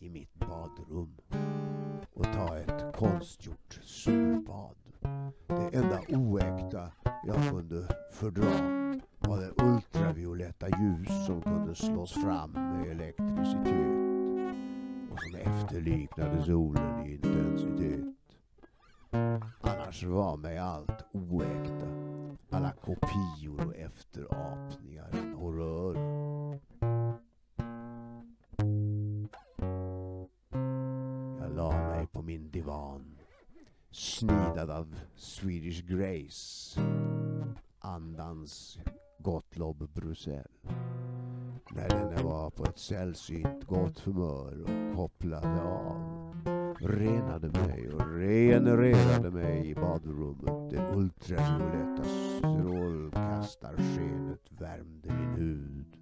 i mitt badrum och ta ett konstgjort solbad. Det enda oäkta jag kunde fördra var det ultravioletta ljus som kunde slås fram med elektricitet och som efterliknade solen i intensitet. Annars var mig allt oäkta. Alla kopior och efterapningar en horrör. Min divan snidad av Swedish Grace andans Gottlob Brusell när denna var på ett sällsynt gott humör och kopplade av renade mig och regenererade mig i badrummet. Det ultravioletta strålkastarskenet värmde min hud.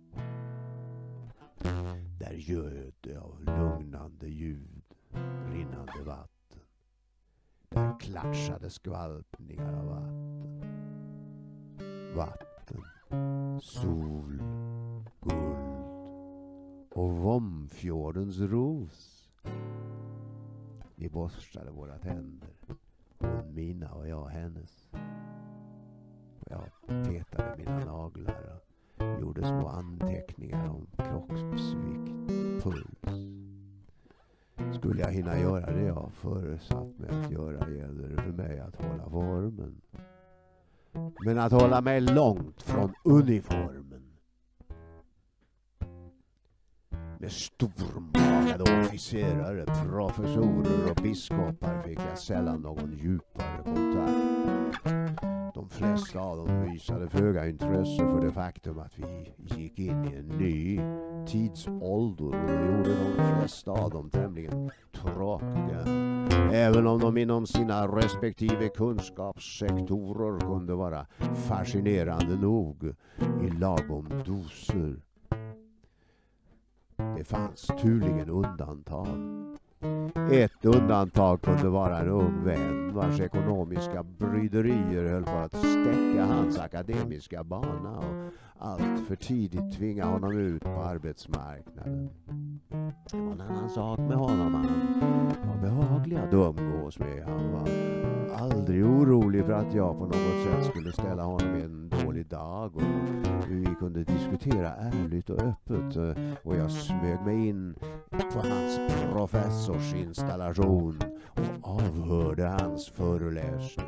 Där göd det av lugnande ljud, rinnande vatten. Där klatschade skvalpningar av vatten. Vatten, sol, guld och Vomfjordens ros. Vi borstade våra tänder. Hon mina och jag hennes. Jag petade mina naglar och gjorde små anteckningar om kroppsvikt. Skulle jag hinna göra det jag föresatt mig att göra gäller det för mig att hålla formen. Men att hålla mig långt från uniformen. Med stormagade officerare, professorer och biskopar fick jag sällan någon djupare kontakt. De flesta av dem visade föga intresse för det faktum att vi gick in i en ny tidsålder och det gjorde de flesta av dem tämligen tråkiga. Även om de inom sina respektive kunskapssektorer kunde vara fascinerande nog i lagom doser. Det fanns turligen undantag. Ett undantag kunde vara en ung vän vars ekonomiska bryderier höll på att stäcka hans akademiska bana och allt för tidigt tvinga honom ut på arbetsmarknaden. Det var en annan sak med honom. Han var behaglig att umgås med. Han var aldrig orolig för att jag på något sätt skulle ställa honom i en dålig dag. Och vi kunde diskutera ärligt och öppet. Eh, och jag smög mig in på hans professorsinstallation och avhörde hans föreläsning.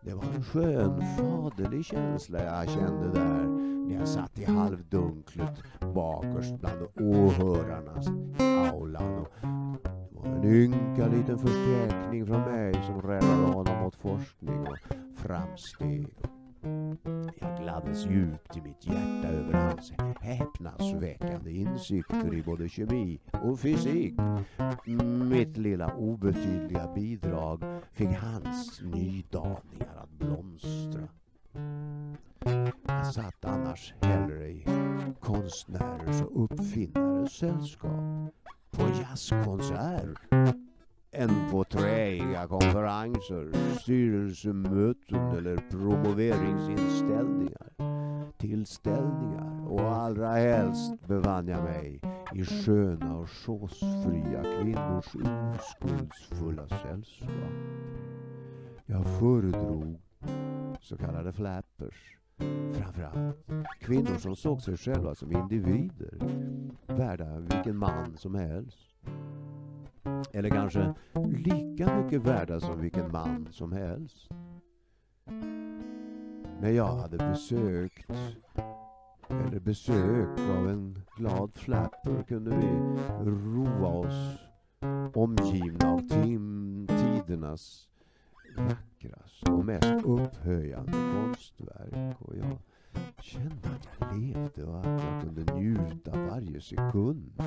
Det var en skön faderlig känsla jag kände där när jag satt i halvdunklet bakerst bland åhörarnas aulan. Och en ynka liten förskräckning från mig som räddade honom åt forskning och framsteg. Jag gladdes djupt i mitt hjärta över hans häpnadsväckande insikter i både kemi och fysik. Mitt lilla obetydliga bidrag fick hans nydaningar att blomstra. Jag satt annars hellre i konstnärers och uppfinnares sällskap. På jazzkonsert än på träiga konferenser, styrelsemöten eller promoveringsinställningar, tillställningar och allra helst bevann jag mig i sköna och chosefria kvinnors oskuldsfulla sällskap. Jag föredrog så kallade flappers. Framförallt kvinnor som såg sig själva som individer, värda vilken man som helst. Eller kanske lika mycket värda som vilken man som helst. När jag hade besökt eller besök av en glad flapper kunde vi roa oss omgivna av tim tidernas vackraste och mest upphöjande konstverk. Och jag kände att jag levde och att jag kunde njuta varje sekund.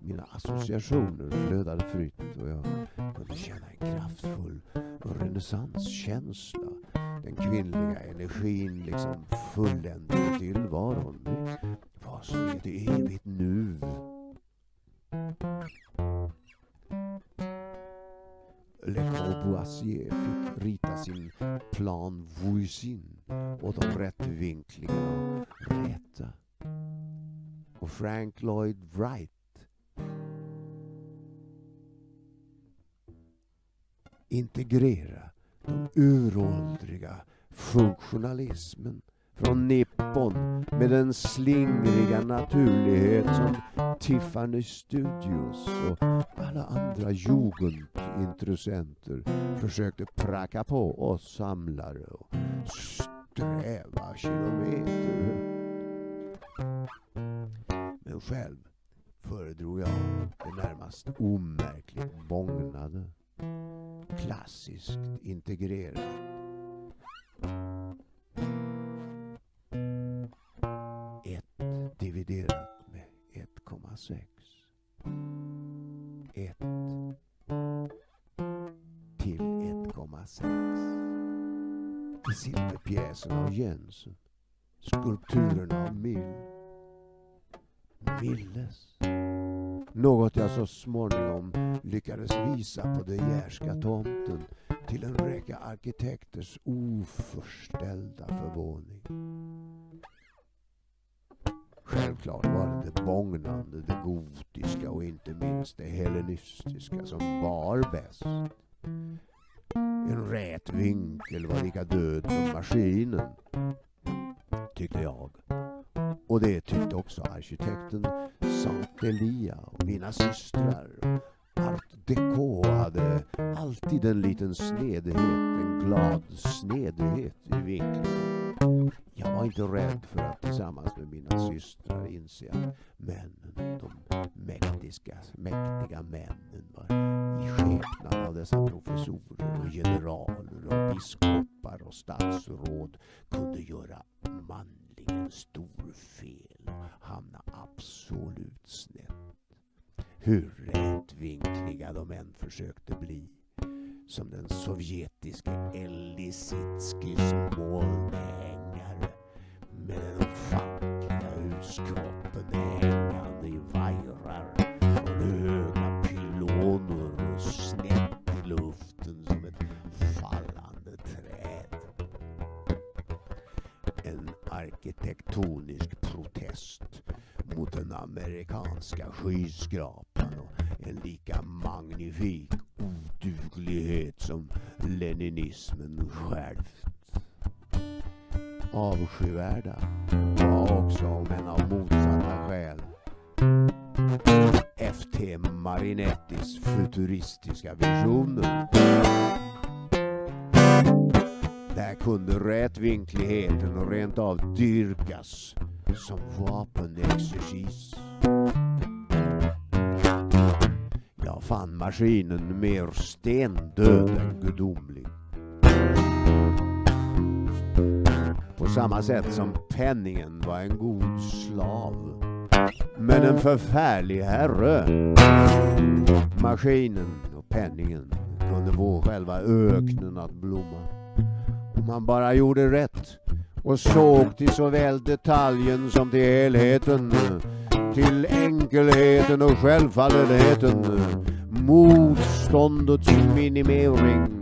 Mina associationer flödade fritt och jag kunde känna en kraftfull renässanskänsla. Den kvinnliga energin liksom fulländade tillvaron. Det var som ett evigt nu. Le Corbusier fick rita sin plan Voisin och de rättvinkliga räta. Och Frank Lloyd Wright integrera den uråldriga funktionalismen från Nippon med den slingriga naturlighet som Tiffany Studios och alla andra jugendintressenter försökte pracka på oss samlare och sträva kilometer Men själv föredrog jag det närmast omärkligt bångnade. Klassiskt integrerat. 1,6. Ett till 1,6. Silverpjäserna av Jensen. Skulpturerna av Mill. Milles. Något jag så småningom lyckades visa på De Geerska tomten till en räcka arkitekters oförställda förvåning. Självklart var det det bågnande, det gotiska och inte minst det hellenistiska som var bäst. En rät vinkel var lika död som maskinen, tyckte jag. Och det tyckte också arkitekten Santelia och mina systrar. Art deco hade alltid en liten snedhet, en glad snedhet i vinkeln. Jag var inte rädd för att tillsammans med mina systrar inse att männen, de mäktiga, mäktiga männen var i skepnad av dessa professorer och generaler och biskopar och statsråd kunde göra manligen storfel och hamna absolut snett. Hur rätvinkliga de än försökte bli som den sovjetiske Elisitskis Molnär med fackliga ofantliga huskroppen hängande i vajrar från höga pyloner och snett i luften som ett fallande träd. En arkitektonisk protest mot den amerikanska skyskrapan och en lika magnifik oduglighet som leninismen självt. Avskyvärda var också, men av motsatta skäl, FT Marinettis futuristiska visioner. Där kunde rätvinkligheten rent av dyrkas som vapenexercis. Jag fann maskinen mer stendöd än gudomlig. Samma sätt som penningen var en god slav. Men en förfärlig herre. Maskinen och penningen kunde få själva öknen att blomma. Om man bara gjorde rätt och såg till såväl detaljen som till helheten. Till enkelheten och självfallenheten. Motståndets minimering.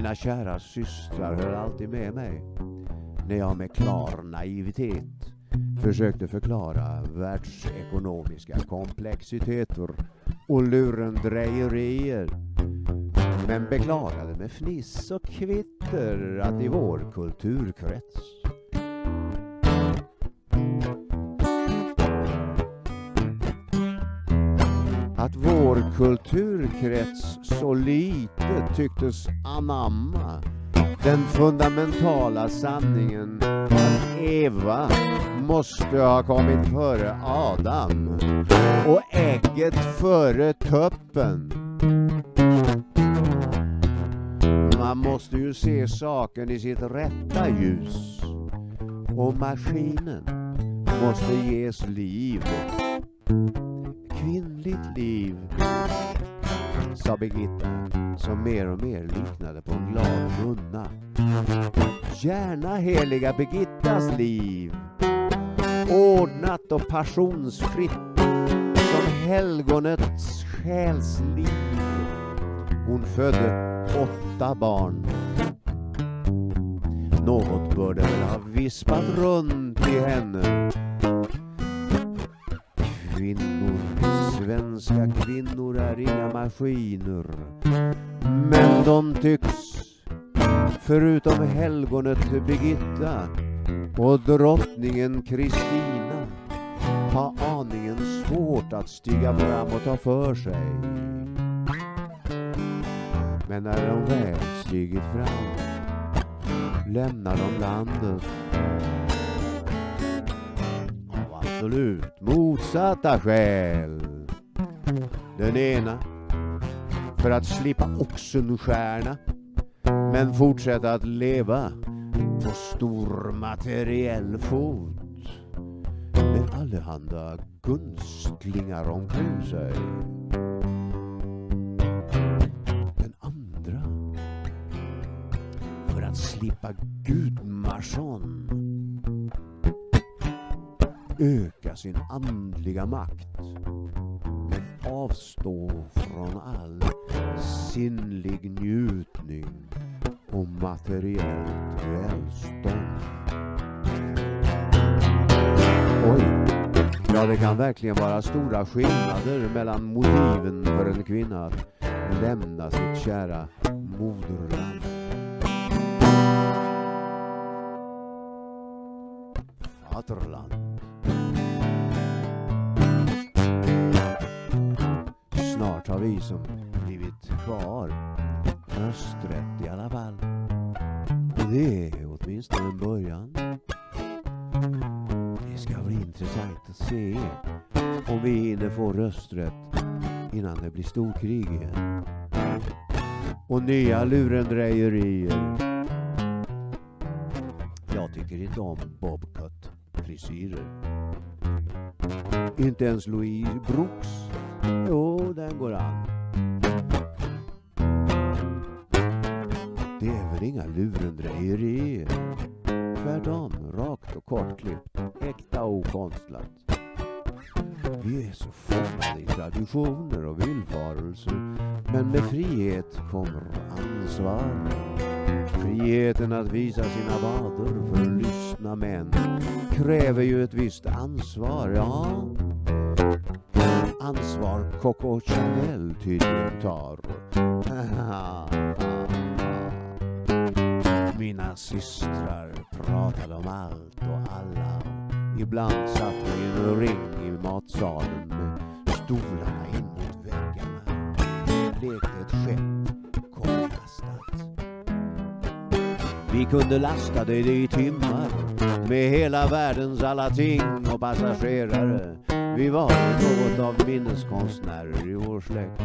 Mina kära systrar höll alltid med mig. När jag med klar naivitet försökte förklara världsekonomiska komplexiteter och lurendrejerier men beklagade med fniss och kvitter att i vår kulturkrets kulturkrets så lite tycktes anamma den fundamentala sanningen att Eva måste ha kommit före Adam och ägget före tuppen. Man måste ju se saken i sitt rätta ljus. Och maskinen måste ges liv. Kvinnligt liv, sa Birgitta som mer och mer liknade på en glad nunna. Gärna heliga Birgittas liv. Ordnat och passionsfritt som helgonets själsliv. Hon födde åtta barn. Något bör det väl ha vispat runt i henne. Kvinna Svenska kvinnor är inga maskiner. Men de tycks, förutom helgonet Birgitta och drottningen Kristina, ha aningen svårt att stiga fram och ta för sig. Men när de väl stigit fram lämnar de landet av absolut motsatta skäl. Den ena för att slippa Oxenstierna men fortsätta att leva på stor materiell fot med allehanda gunstlingar omkring sig. Den andra för att slippa Gudmarsson öka sin andliga makt avstå från all sinnlig njutning och materiellt välstånd. Oj, ja det kan verkligen vara stora skillnader mellan motiven för en kvinna att lämna sitt kära moderland. Vaterland. Snart har vi som blivit kvar rösträtt i alla fall. Och det är åtminstone en början. Det ska bli intressant att se om vi hinner få rösträtt innan det blir storkrig igen. Och nya lurendrejerier. Jag tycker inte om bobcut-frisyrer. Inte ens Louise Brooks. Jo, den går an. Det är väl inga lurendrejerier. Tvärtom, rakt och kortklippt. Äkta och okonstlat. Vi är så fångade i traditioner och villfarelser. Men med frihet kommer ansvar. Friheten att visa sina vader för lyssna män kräver ju ett visst ansvar, ja. Ansvar Coco Chanel tydligen tar. Mina systrar pratade om allt och alla. Ibland satt vi i en ring i matsalen med stolarna in mot väggarna. Lekte ett skepp kortlastat. Vi kunde lasta det i timmar med hela världens alla ting och passagerare. Vi var något av minneskonstnärer i vår släkt.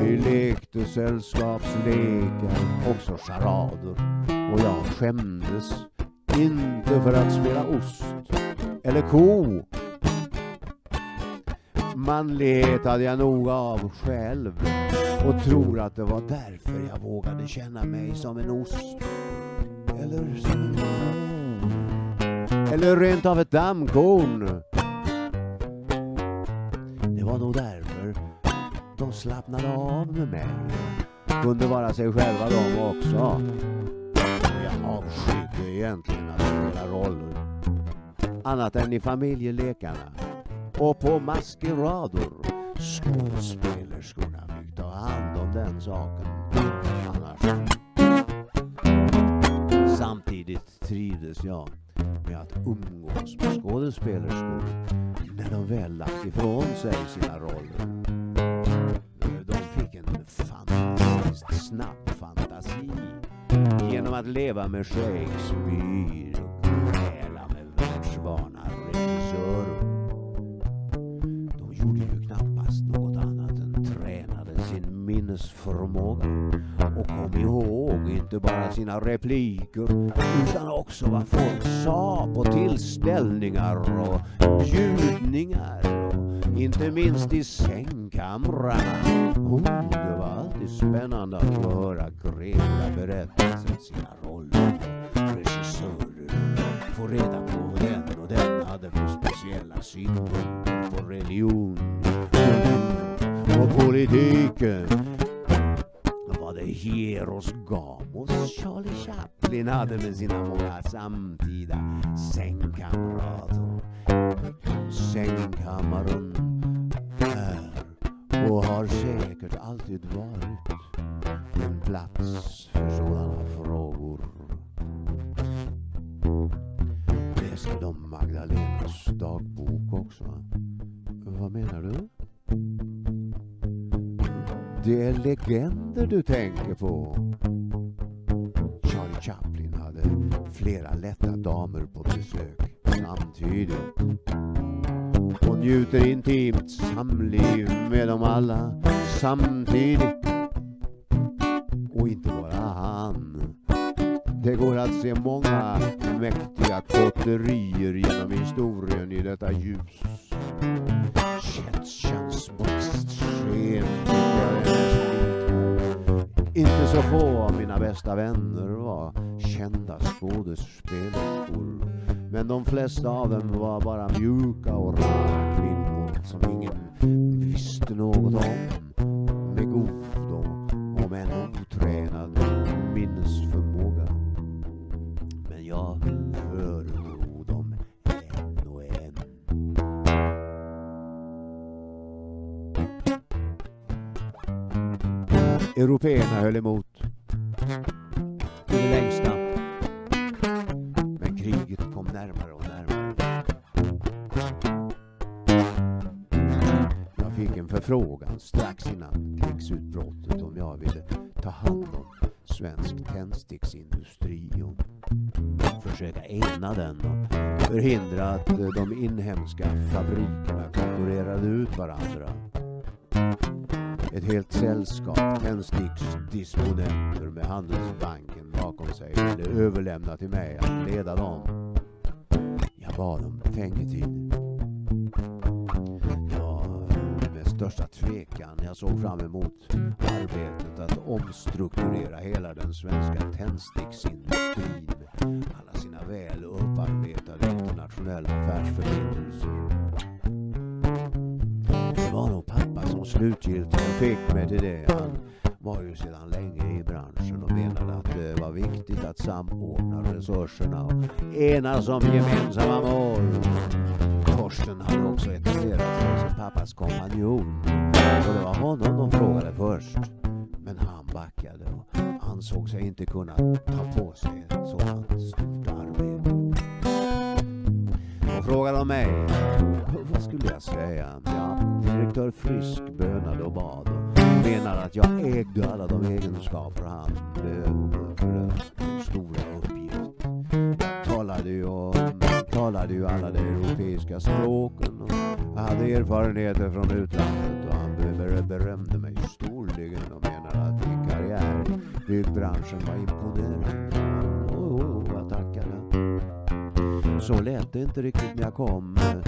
Vi lekte sällskapslekar, också charader. Och jag skämdes inte för att spela ost eller ko. Manlighet hade jag nog av själv och tror att det var därför jag vågade känna mig som en ost. Eller som en ko. Eller rent av ett dammkorn. Det var nog därför de slappnade av med mig. Kunde vara sig själva de också. Jag avskydde egentligen att spela roller. Annat än i familjelekarna. Och på maskerader. Skådespelerskorna fick ta hand om den saken. Annars. Samtidigt trivdes jag med att umgås med skådespelerskor när de väl lagt ifrån sig sina roller. De fick en fantastiskt snabb fantasi genom att leva med Shakespeare och gräla med världsvana sin och kom ihåg inte bara sina repliker utan också vad folk sa på tillställningar och bjudningar och inte minst i sängkamrarna. Oh, det var alltid spännande att få höra Greta berätta sina roller och regissörer. Få reda på vad den och den hade för speciella synpunkter på religion, och politiken. Hieros Gamos Charlie Chaplin hade med sina många samtida sängkamrater. Sängkammaren är och har säkert alltid varit en plats för sådana frågor. Läste de Magdalenas dagbok också? Vad menar du? Det är legender du tänker på. Charlie Chaplin hade flera lätta damer på besök samtidigt. Och njuter intimt samliv med dem alla samtidigt. Och inte bara han. Det går att se många mäktiga kotterier genom historien i detta ljus. Känns sken inte så få av mina bästa vänner var kända skådespelerskor. Men de flesta av dem var bara mjuka och rara kvinnor som ingen visste något om. Med god och om än otränad minnesförmåga. Européerna höll emot i det längsta. Men kriget kom närmare och närmare. Jag fick en förfrågan strax innan krigsutbrottet om jag ville ta hand om svensk tändsticksindustri och försöka ena den och förhindra att de inhemska fabrikerna konkurrerade ut varandra. Helt sällskap tändsticksdisponenter med Handelsbanken bakom sig ville överlämna till mig att leda dem. Jag bad om betänketid. Det var med största tvekan jag såg fram emot arbetet att omstrukturera hela den svenska tändsticksindustrin med alla sina väl upparbetade internationella affärsförbindelser. Slutgiltiga slutgiltigt fick mig till det. Han var ju sedan länge i branschen och menade att det var viktigt att samordna resurserna och enas om gemensamma mål. Torsten hade också etablerat sig som pappas kompanjon och det var honom de frågade först. Men han backade och ansåg sig inte kunna ta på sig ett sådant stort arbete. Och frågade om mig. Vad skulle jag säga? Ja, direktör Frisk bönade och bad och menade att jag ägde alla de egenskaper han behövde för den stora uppgift. Jag talade ju, om, talade ju alla de europeiska språken och hade erfarenheter från utlandet och han berömde mig storligen och menade att min karriär i byggbranschen var imponerande. Och, och, jag tackade. Så lät det inte riktigt när jag kom eh,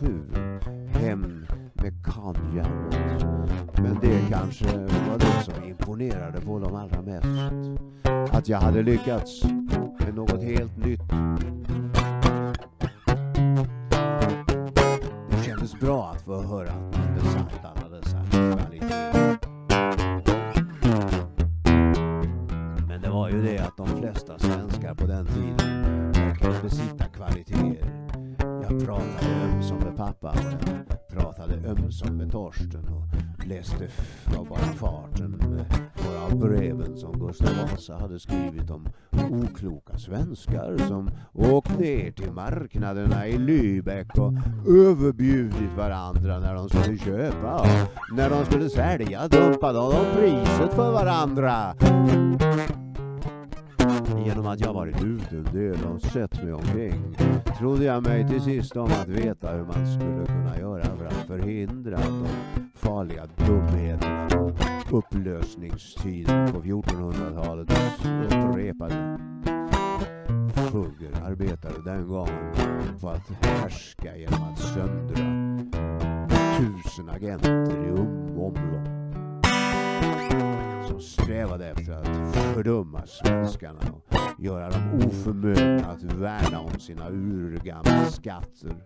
07 hem med. Men det kanske var det som imponerade på dem allra mest. Att jag hade lyckats med något helt nytt. Det kändes bra att få höra att man besatt alla dessa kvaliteter. Men det var ju det att de flesta svenskar på den tiden pratade med Torsten och läste av bara farten några av breven som Gustav Vasa hade skrivit om okloka svenskar som åkt ner till marknaderna i Lübeck och överbjudit varandra när de skulle köpa och när de skulle sälja dumpade de priset för varandra. Genom att jag varit ute en del och sett mig omkring trodde jag mig till sist om att veta hur man skulle kunna göra förhindra att de farliga dumheterna från upplösningstiden på 1400-talet upprepade. Fugger arbetade den gången på att härska genom att söndra tusen agenter i omlopp som strävade efter att fördumma svenskarna och göra dem oförmögna att värna om sina urgamla skatter.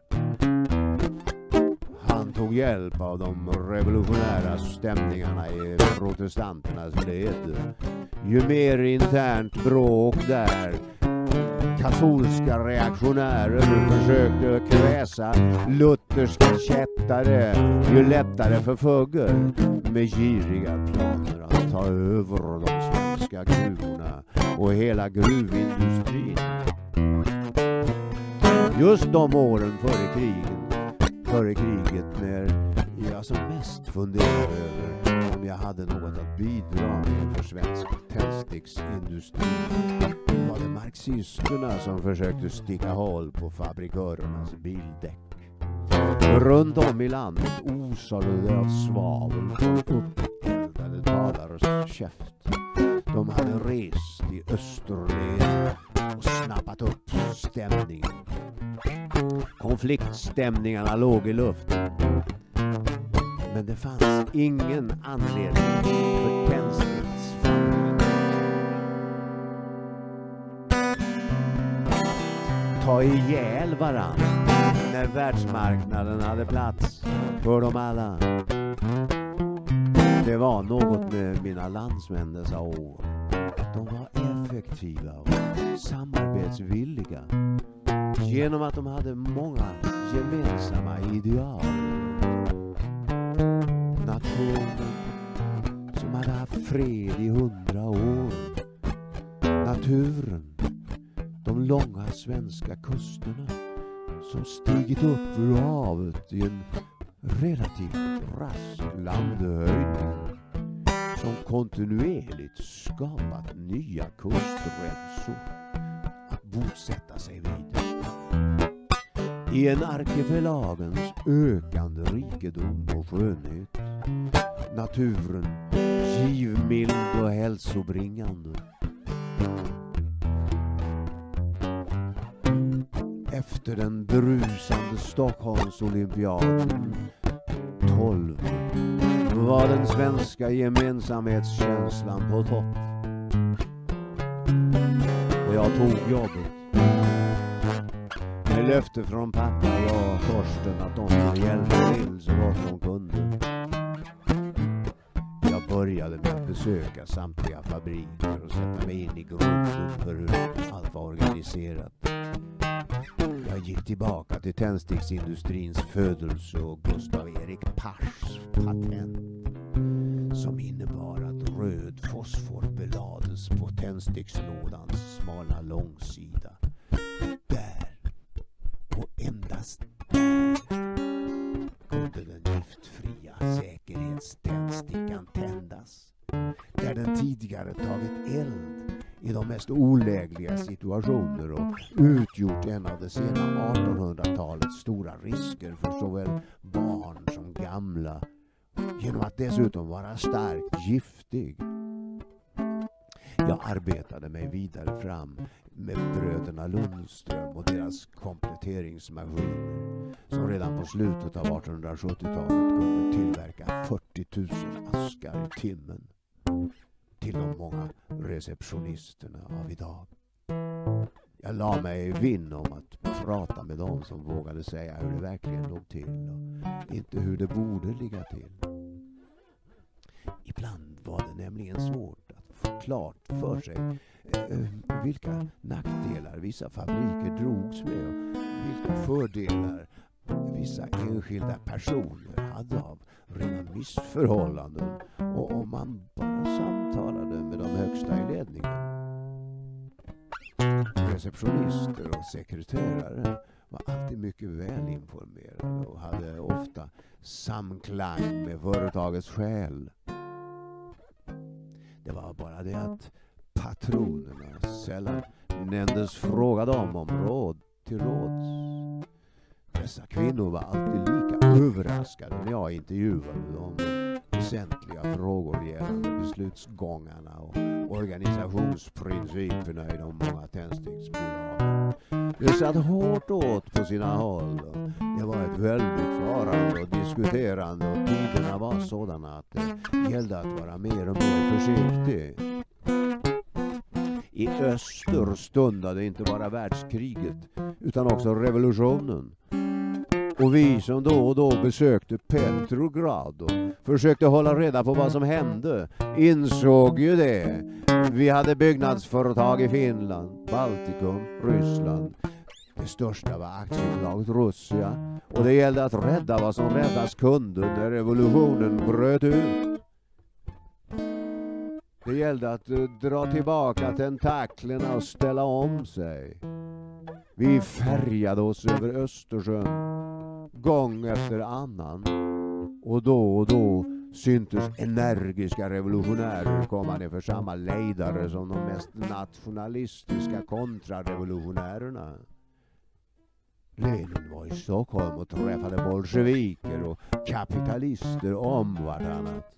Han tog hjälp av de revolutionära stämningarna i protestanternas led. Ju mer internt bråk där katolska reaktionärer försökte kväsa lutherska kättare ju lättare för Fugger med giriga planer att ta över de svenska gruvorna och hela gruvindustrin. Just de åren före kriget, före kriget när jag som mest funderade över om jag hade något att bidra med för svensk tändsticksindustri var det marxisterna som försökte sticka hål på fabrikörernas bildäck. Runt om i landet osade det av svavel från uppeldade talares käft. De hade rest i österled och snappat upp stämningen. Konfliktstämningarna låg i luften. Men det fanns ingen anledning för tändstichtsfabriken ta ihjäl varann när världsmarknaden hade plats för dem alla. Det var något med mina landsmän dessa år. De var effektiva och samarbetsvilliga genom att de hade många gemensamma ideal. Nationen som hade haft fred i hundra år. Naturen, de långa svenska kusterna som stigit upp ur havet i en relativt rask landhöjd som kontinuerligt skapat nya kustremsor att bosätta. I en arkipelagens ökande rikedom och skönhet. Naturen givmild och hälsobringande. Efter den brusande Stockholmsolympiaden 12 var den svenska gemensamhetskänslan på topp. Och jag tog jobbet. Med löfte från pappa, jag och Torsten att de skulle hjälpa till så gott de kunde. Jag började med att besöka samtliga fabriker och sätta mig in i grunden för hur allt var organiserat. Jag gick tillbaka till tändsticksindustrins födelse och Gustav Erik Pars patent som innebar att röd fosfor belades på tändstickslådans smala långsida. Endast där, kunde den giftfria säkerhetständstickan tändas. Där den tidigare tagit eld i de mest olägliga situationer och utgjort en av det sena 1800-talets stora risker för såväl barn som gamla genom att dessutom vara starkt giftig. Jag arbetade mig vidare fram med bröderna Lundström och deras kompletteringsmaskiner som redan på slutet av 1870-talet kunde tillverka 40 000 askar i timmen till de många receptionisterna av idag. Jag la mig i vinn om att prata med dem som vågade säga hur det verkligen låg till och inte hur det borde ligga till. Ibland var det nämligen svårt att få klart för sig Eh, eh, vilka nackdelar vissa fabriker drogs med och vilka fördelar vissa enskilda personer hade av rena missförhållanden och om man bara samtalade med de högsta i ledningen. Receptionister och sekreterare var alltid mycket välinformerade och hade ofta samklang med företagets själ. Det var bara det att patronerna sällan nämndes fråga dem om råd till råds. Dessa kvinnor var alltid lika överraskade när jag intervjuade dem om väsentliga frågor gällande beslutsgångarna och organisationsprinciperna i de många tändsticksbolagen. Det satt hårt åt på sina håll. Det var ett väldigt farande och diskuterande och tiderna var sådana att det gällde att vara mer och mer försiktig. I öster stundade inte bara världskriget utan också revolutionen. Och vi som då och då besökte Petrograd och försökte hålla reda på vad som hände insåg ju det Vi hade byggnadsföretag i Finland, Baltikum, Ryssland. Det största var aktiebolaget Russia och det gällde att rädda vad som räddas kunde när revolutionen bröt ut. Det gällde att eh, dra tillbaka tentaklerna och ställa om sig. Vi färjade oss över Östersjön gång efter annan och då och då syntes energiska revolutionärer komma ner för samma lejdare som de mest nationalistiska kontrarevolutionärerna. Lenin var i Stockholm och träffade bolsjeviker och kapitalister om vartannat.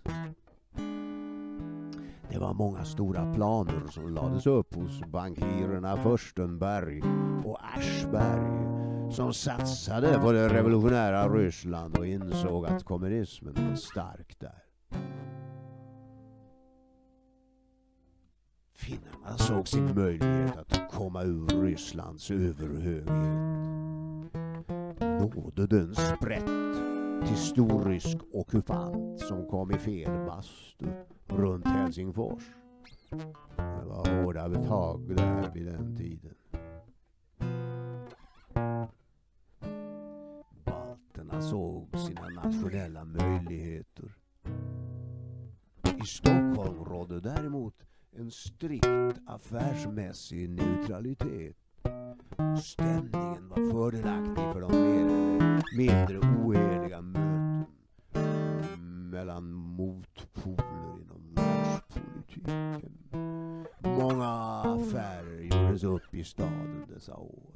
Det var många stora planer som lades upp hos bankirerna Furstenberg och Aschberg som satsade på det revolutionära Ryssland och insåg att kommunismen var stark där. Finnarna såg sin möjlighet att komma ur Rysslands överhöghet. Nådde den sprätt till storrysk ockupant som kom i fel bastu runt Helsingfors. Det var hårda tag där vid den tiden. Balterna såg sina nationella möjligheter. I Stockholm rådde däremot en strikt affärsmässig neutralitet. Stämningen var fördelaktig för de mer eller mindre oeniga möten mellan motpoler inom. Många affärer gjordes upp i staden dessa år.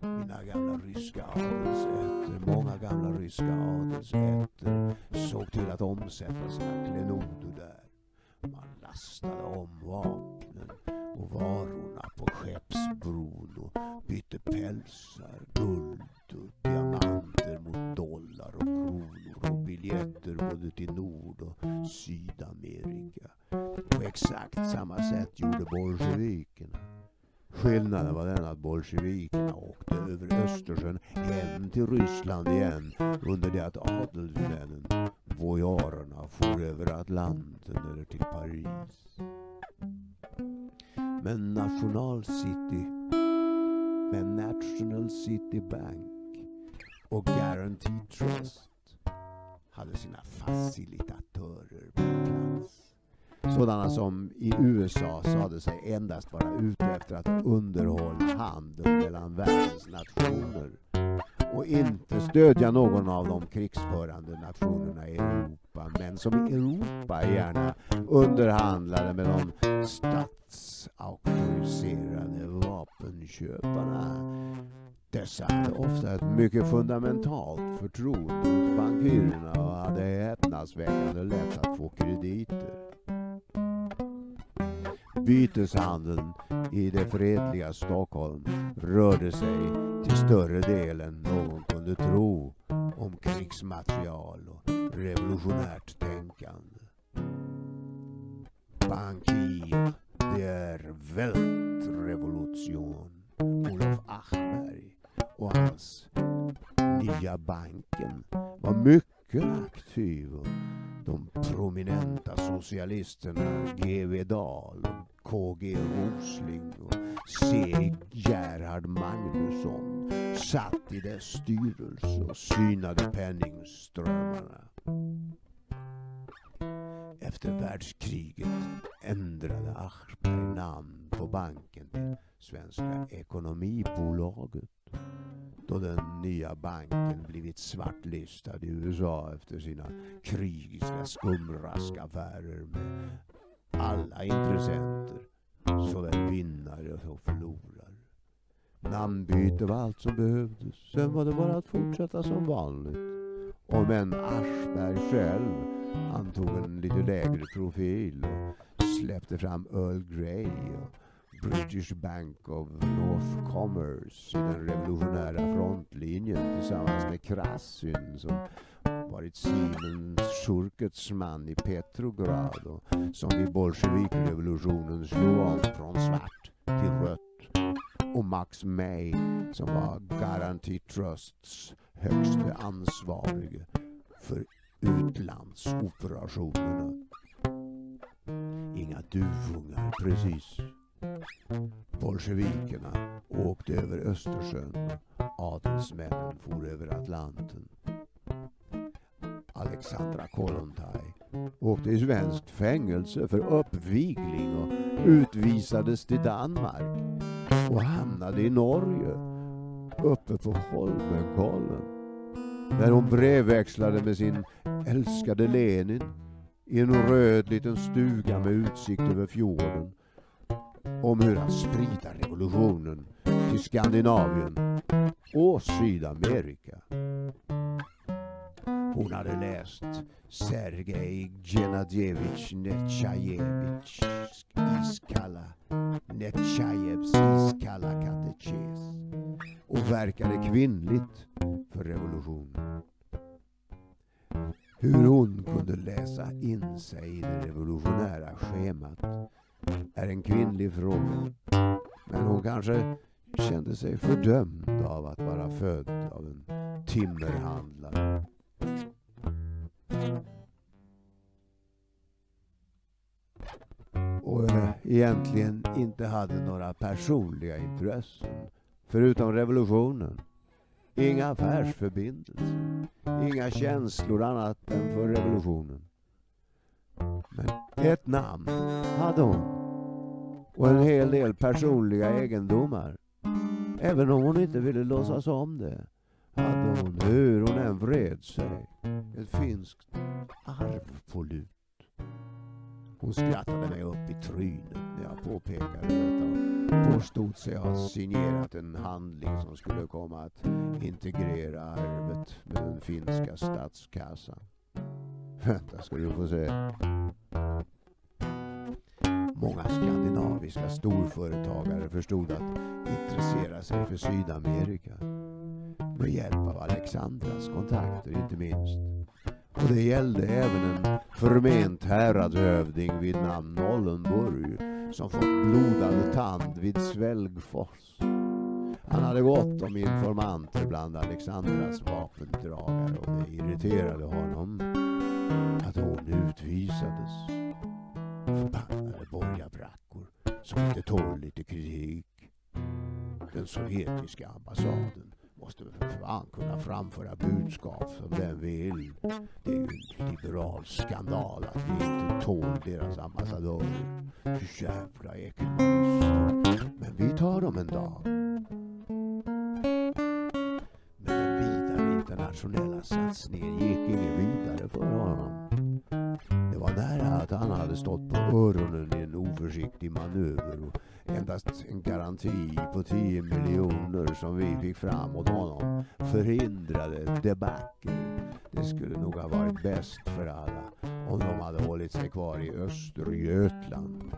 Mina gamla ryska adelsätter, många gamla ryska adelsätter såg till att omsätta sina klenoder där. Man lastade om vapnen och varorna på Skeppsbron och bytte pälsar, guld och diamanter mot dollar och kronor och biljetter både till Nord och Sydamerika. På exakt samma sätt gjorde bolsjevikerna. Skillnaden var den att bolsjevikerna åkte över Östersjön hem till Ryssland igen under det att adelsmännen, vojarerna, for över Atlanten eller till Paris. Men National City med National City Bank och Guaranteed Trust hade sina facilitatörer på plats. Sådana som i USA sade sig endast vara ute efter att underhålla handeln mellan världens nationer och inte stödja någon av de krigsförande nationerna i Europa men som i Europa gärna underhandlade med de statsauktoriserade vapenköparna. Dessa hade ofta ett mycket fundamentalt förtroende hos bankirerna och hade häpnadsväckande lätt att få krediter. Byteshandeln i det fredliga Stockholm rörde sig till större del än någon kunde tro om krigsmaterial och revolutionärt tänkande. Bankir der Weltrevolution, socialisterna G.V. Dahl KG Rosling och C. Gerhard Magnusson satt i dess styrelse och synade penningströmmarna. Efter världskriget ändrade Aschberg namn på banken till Svenska Ekonomibolaget den nya banken blivit svartlistad i USA efter sina krigiska skumraskaffärer med alla intressenter, såväl vinnare som förlorare. Namnbyte var allt som behövdes. Sen var det bara att fortsätta som vanligt. Om en Aschberg själv antog en lite lägre profil och släppte fram Earl Grey och British Bank of North Commerce i den revolutionära frontlinjen tillsammans med Krassin som varit Siemens Schurkets man i Petrograd och som vid bolsjevikrevolutionen slog om från svart till rött och Max May som var Guarantee Trusts högste ansvarige för utlandsoperationerna. inga duvungar precis. Bolsjevikerna åkte över Östersjön adelsmännen for över Atlanten. Alexandra Kollontaj åkte i svenskt fängelse för uppvigling och utvisades till Danmark och hamnade i Norge uppe på Holmenkollen där hon brevväxlade med sin älskade Lenin i en röd liten stuga med utsikt över fjorden om hur att sprida revolutionen till Skandinavien och Sydamerika. Hon hade läst Sergej Genadjevitj Netjajevitjs iskalla Netjajevs iskalla katekes och verkade kvinnligt för revolutionen. Hur hon kunde läsa in sig i det revolutionära schemat är en kvinnlig fråga. Men hon kanske kände sig fördömd av att vara född av en timmerhandlare. Och eh, egentligen inte hade några personliga intressen förutom revolutionen. Inga affärsförbindelser, inga känslor annat än för revolutionen. Men ett namn hade hon och en hel del personliga egendomar. Även om hon inte ville låtsas om det hade hon, hur hon än vred sig, ett finskt arv på lut. Hon skrattade mig upp i trynet när jag påpekade detta och påstod sig ha signerat en handling som skulle komma att integrera arvet med den finska statskassan. Vänta ska du få se. Många skandinaviska storföretagare förstod att intressera sig för Sydamerika. Med hjälp av Alexandras kontakter inte minst. Och det gällde även en förment häradshövding vid namn Nollenburg som fått blodad tand vid Svälgfors. Han hade gott om informanter bland Alexandras vapendragare och det irriterade honom att hon utvisades. Förbannade borgarbrackor som inte tål lite kritik. Den sovjetiska ambassaden måste väl för fan kunna framföra budskap som den vill. Det är ju en liberal skandal att vi inte tål deras ambassadörer. Jävla äckelmanister. Men vi tar dem en dag. Internationella satsningen gick ingen vidare för honom. Det var nära att han hade stått på öronen i en oförsiktig manöver och endast en garanti på 10 miljoner som vi fick fram åt honom förhindrade debacle. Det skulle nog ha varit bäst för alla om de hade hållit sig kvar i Östergötland.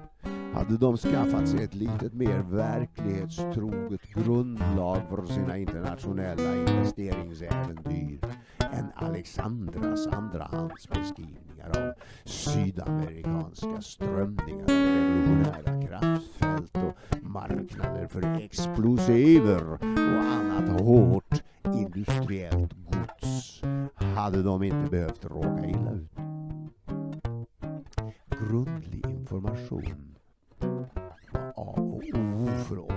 Hade de skaffat sig ett litet mer verklighetstroget grundlag för sina internationella investeringsäventyr än Alexandras andrahandsbeskrivningar av sydamerikanska strömningar av revolutionära kraftfält och marknader för explosiver och annat hårt industriellt gods hade de inte behövt råka illa ut. Grundlig information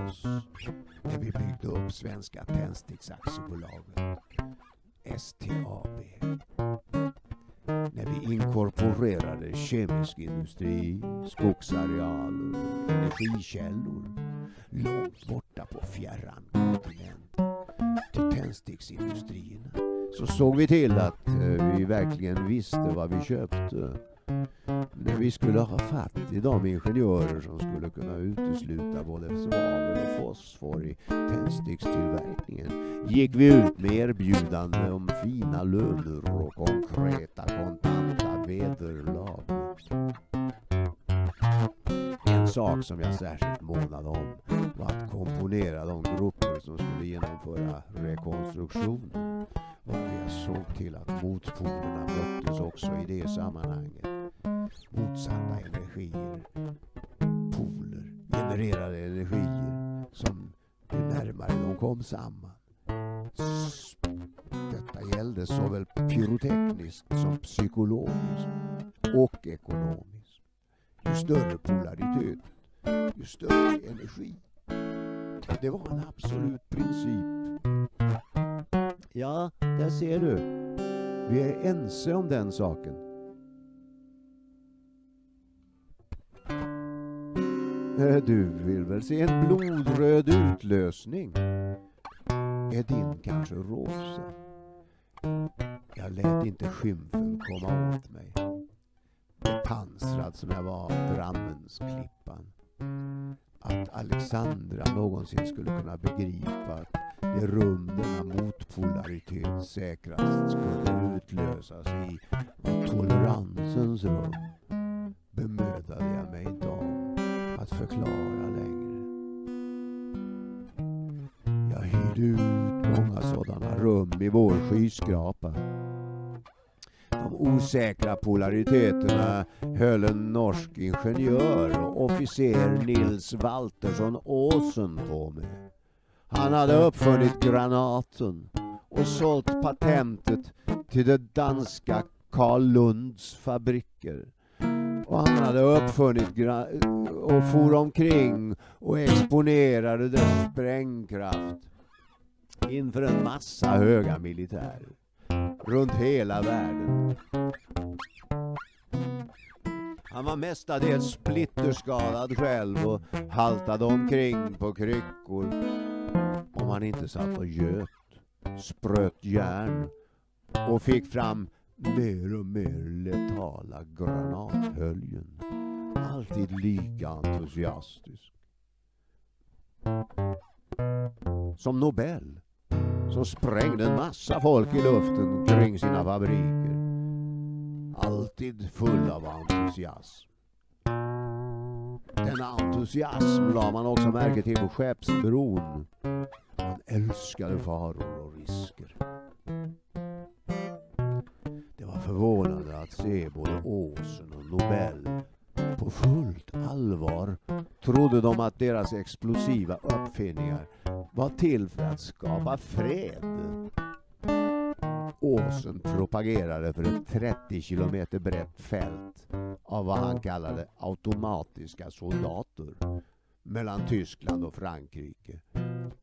oss när vi byggde upp Svenska Tändsticksaktiebolaget, STAB. När vi inkorporerade kemisk industri, skogsarealer och energikällor långt borta på fjärran kontinent till tändsticksindustrierna så såg vi till att eh, vi verkligen visste vad vi köpte. När vi skulle ha fatt i de ingenjörer som skulle kunna utesluta både svavel och fosfor i tändstickstillverkningen gick vi ut med erbjudande om fina löner och konkreta kontanta vederlag. En sak som jag särskilt månade om var att komponera de grupper som skulle genomföra rekonstruktionen. Och jag såg till att motpolerna möttes också i det sammanhanget. Motsatta energier, poler, genererade energier som ju närmare de kom samman. Detta gällde såväl pyrotekniskt som psykologiskt och ekonomiskt. ju större polaritet, ju större energi. Det var en absolut princip. Ja, där ser du. Vi är ense om den saken. Eh, du vill väl se en blodröd utlösning? Är din kanske rosa? Jag lät inte skymfen komma åt mig. Pansrad som jag var av Drammensklippan. Att Alexandra någonsin skulle kunna begripa att det rum denna motpolaritet säkrast skulle utlösas i var toleransens rum rum i vår skyskrapa. De osäkra polariteterna höll en norsk ingenjör och officer Nils Waltersson Åsen på med. Han hade uppfunnit granaten och sålt patentet till det danska Karl Lunds fabriker. Och han hade uppfunnit och for omkring och exponerade dess sprängkraft inför en massa höga militärer runt hela världen. Han var mestadels splitterskadad själv och haltade omkring på kryckor om han inte satt och göt, spröt järn och fick fram mer och mer letala granathöljen. Alltid lika entusiastisk. Som Nobel, som sprängde en massa folk i luften kring sina fabriker. Alltid full av entusiasm. Denna entusiasm la man också märke till på Skeppsbron. Man älskade faror och risker. Det var förvånande att se både Åsen och Nobel på fullt allvar trodde de att deras explosiva uppfinningar var till för att skapa fred. Åsen propagerade för ett 30 kilometer brett fält av vad han kallade automatiska soldater mellan Tyskland och Frankrike.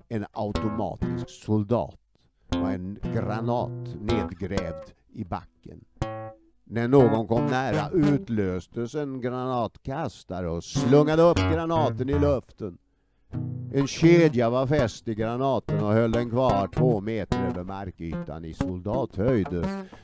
En automatisk soldat var en granat nedgrävd i backen. När någon kom nära utlöstes en granatkastare och slungade upp granaten i luften. En kedja var fäst i granaten och höll den kvar två meter över markytan i soldathöjd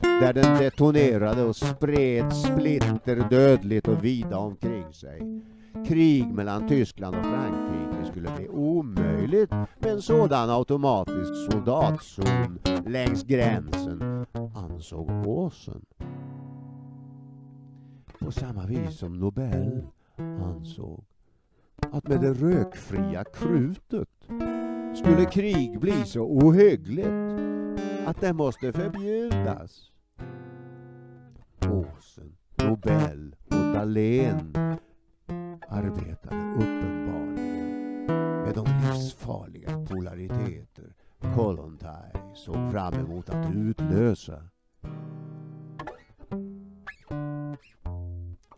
där den detonerade och spred splitter dödligt och vida omkring sig. Krig mellan Tyskland och Frankrike skulle bli omöjligt med en sådan automatisk soldatzon längs gränsen, ansåg Åsen. På samma vis som Nobel ansåg att med det rökfria krutet skulle krig bli så ohyggligt att det måste förbjudas. Åsen, Nobel och Dahlén arbetade uppenbarligen med de livsfarliga polariteter Kollontaj såg fram emot att utlösa.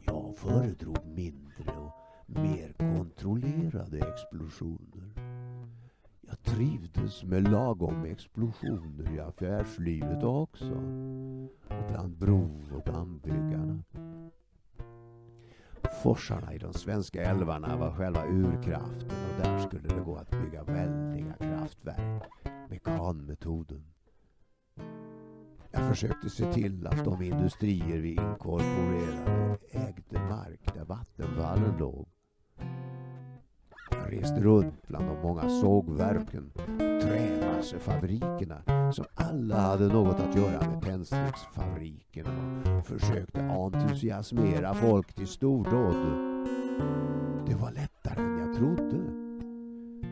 Jag föredrog mer kontrollerade explosioner. Jag trivdes med lagom explosioner i affärslivet också. Och bland bro och dammbyggarna. Forsarna i de svenska älvarna var själva urkraften och där skulle det gå att bygga väldiga kraftverk. Mekanmetoden. Jag försökte se till att de industrier vi inkorporerade ägde mark där vattenfallen låg. Rest reste runt bland de många sågverken, trämassefabrikerna som alla hade något att göra med tändsticksfabrikerna och försökte entusiasmera folk till stordåd. Det var lättare än jag trodde.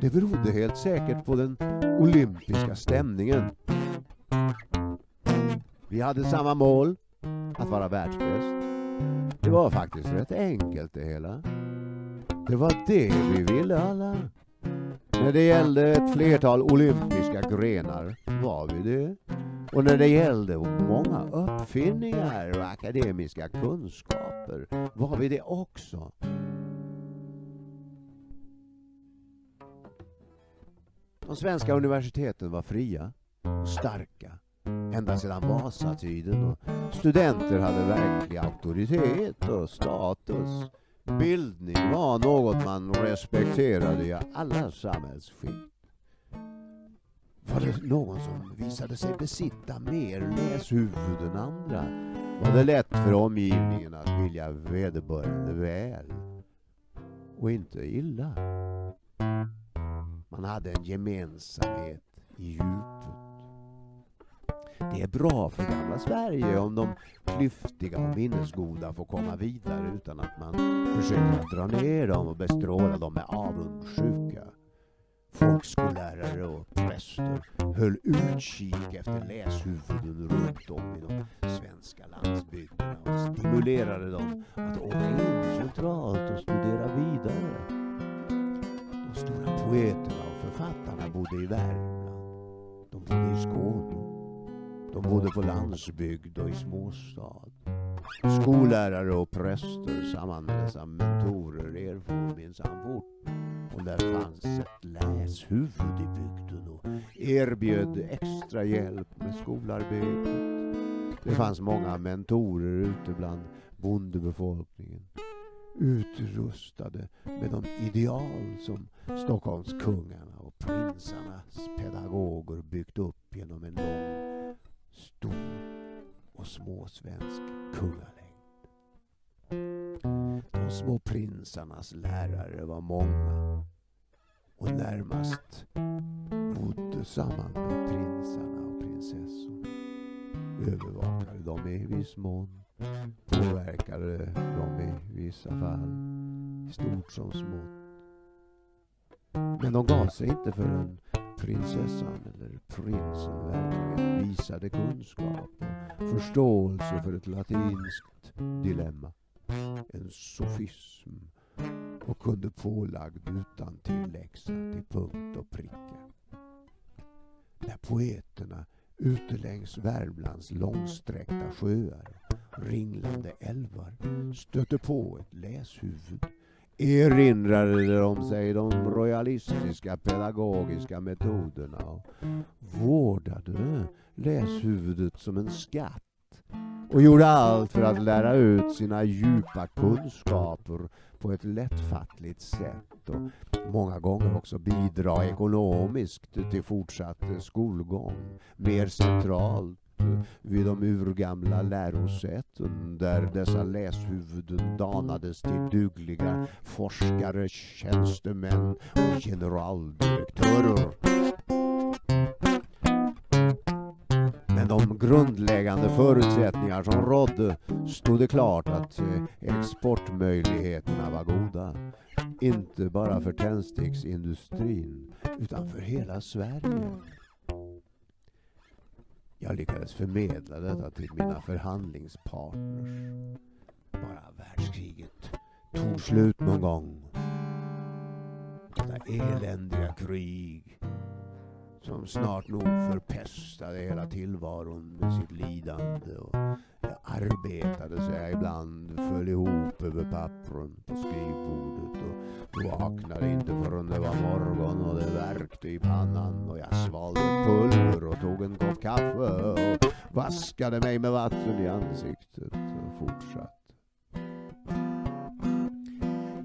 Det berodde helt säkert på den olympiska stämningen. Vi hade samma mål, att vara världsbäst. Det var faktiskt rätt enkelt det hela. Det var det vi ville alla. När det gällde ett flertal olympiska grenar var vi det. Och när det gällde många uppfinningar och akademiska kunskaper var vi det också. De svenska universiteten var fria och starka ända sedan Vasatiden och studenter hade verklig auktoritet och status. Bildning var något man respekterade i alla samhällsskikt. Var det någon som visade sig besitta mer läshuvud än andra var det lätt för omgivningen att vilja vederbörande väl och inte illa. Man hade en gemensamhet i djupet. Det är bra för gamla Sverige om de klyftiga och minnesgoda får komma vidare utan att man försöker dra ner dem och bestråla dem med avundsjuka. Folkskollärare och präster höll utkik efter läshuvuden runt om i de svenska landsbygderna och stimulerade dem att åka in centralt och studera vidare. De stora poeterna och författarna bodde i Värmland. De bodde i Skåne. De bodde på landsbygd och i småstad. Skollärare och präster samman av mentorer erfor minsann fort och där fanns ett läshuvud i bygden och erbjöd extra hjälp med skolarbetet. Det fanns många mentorer ute bland bondebefolkningen utrustade med de ideal som Stockholmskungarna och prinsarnas pedagoger byggt upp genom en lång, småsvensk kungalängd. De små prinsarnas lärare var många och närmast bodde samman med prinsarna och prinsessorna. Övervakade dem i viss mån, påverkade dem i vissa fall, stort som smått. Men de gav sig inte förrän prinsessan eller prinsen verkligen visade kunskap och förståelse för ett latinskt dilemma. En sofism och kunde pålagd utan tilläxa till punkt och pricka. När poeterna ute längs Värmlands långsträckta sjöar och ringlande älvar stötte på ett läshuvud erinrade de sig de royalistiska pedagogiska metoderna och vårdade läshuvudet som en skatt och gjorde allt för att lära ut sina djupa kunskaper på ett lättfattligt sätt och många gånger också bidra ekonomiskt till fortsatt skolgång. Mer centralt vid de urgamla lärosäten där dessa läshuvuden danades till dugliga forskare, tjänstemän och generaldirektörer. De grundläggande förutsättningar som rådde stod det klart att eh, exportmöjligheterna var goda. Inte bara för tändsticksindustrin utan för hela Sverige. Jag lyckades förmedla detta till mina förhandlingspartners. Bara världskriget tog slut någon gång. Detta eländiga krig som snart nog förpestade hela tillvaron med sitt lidande. Och jag arbetade så jag ibland föll ihop över pappren på skrivbordet och vaknade inte förrän det var morgon och det värkte i pannan och jag svalde pulver och tog en kopp kaffe och vaskade mig med vatten i ansiktet och fortsatte.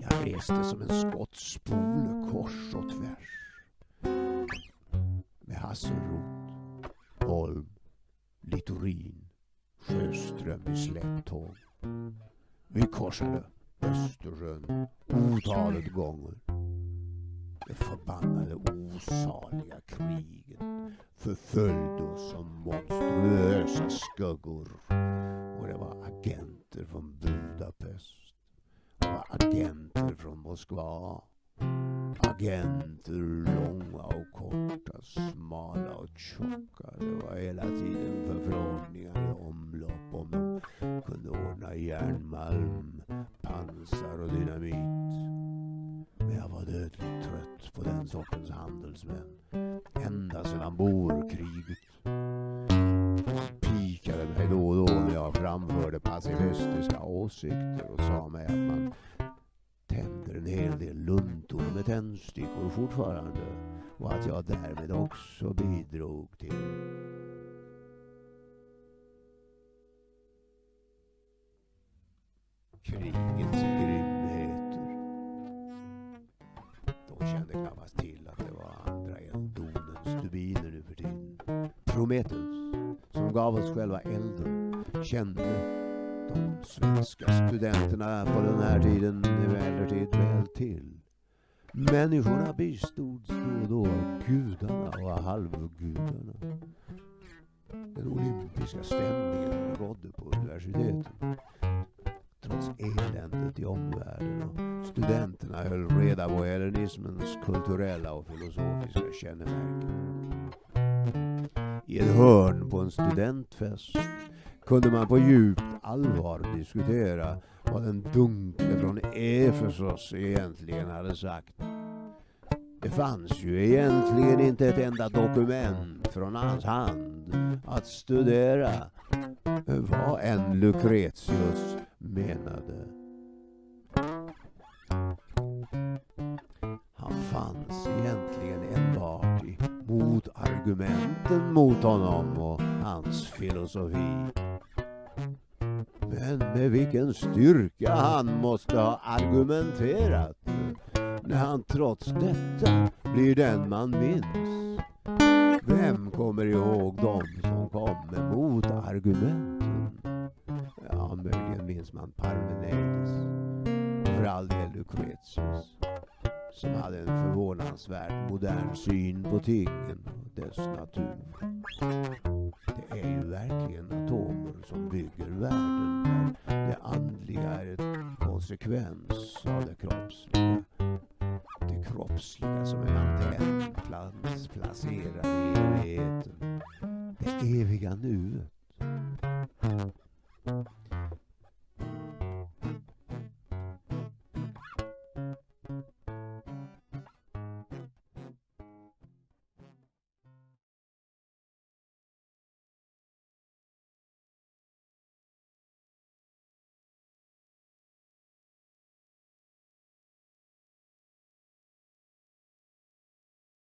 Jag reste som en skottspole kors och tvärs med Hasselroth, Holm, Littorin, Sjöström i släptåg. Vi korsade Östersjön otalet gånger. Det förbannade osaliga kriget förföljde oss som monstruösa skuggor. Och det var agenter från Budapest. Det var agenter från Moskva. Agenter långa och korta, smala och tjocka. Det var hela tiden förfrågningar i omlopp om de kunde ordna järnmalm, pansar och dynamit. Men jag var dödligt trött på den sortens handelsmän. Ända sedan boerkriget. Pikade mig då och då när jag framförde pacifistiska åsikter och sa mig att man tänder en hel del lund med tändstickor fortfarande och att jag därmed också bidrog till krigets grymheter. De kände knappast till att det var andra eldonens stubiner nu för tiden. Prometheus, som gav oss själva elden, kände de svenska studenterna på den här tiden emellertid väl till. Människorna bistods då och då av gudarna och halvgudarna. Den olympiska stämningen rådde på universiteten. Trots eländet i omvärlden och studenterna höll reda på hellenismens kulturella och filosofiska kännemärken. I ett hörn på en studentfest kunde man på djupt allvar diskutera vad den dunkle från Efesos egentligen hade sagt. Det fanns ju egentligen inte ett enda dokument från hans hand att studera vad en Lucretius menade. Han fanns egentligen enbart motargumenten mot honom och hans filosofi. Men med vilken styrka han måste ha argumenterat när han trots detta blir den man minns. Vem kommer ihåg dem som kom med motargumenten? Ja, möjligen minns man Parmenides. För all del Lucretius. Som hade en förvånansvärt modern syn på tingen och dess natur. Det är ju verkligen atomer som bygger världen. Där det andliga är en konsekvens av det kroppsliga. Det kroppsliga som en antenn placerad i evigheten. Det eviga nuet.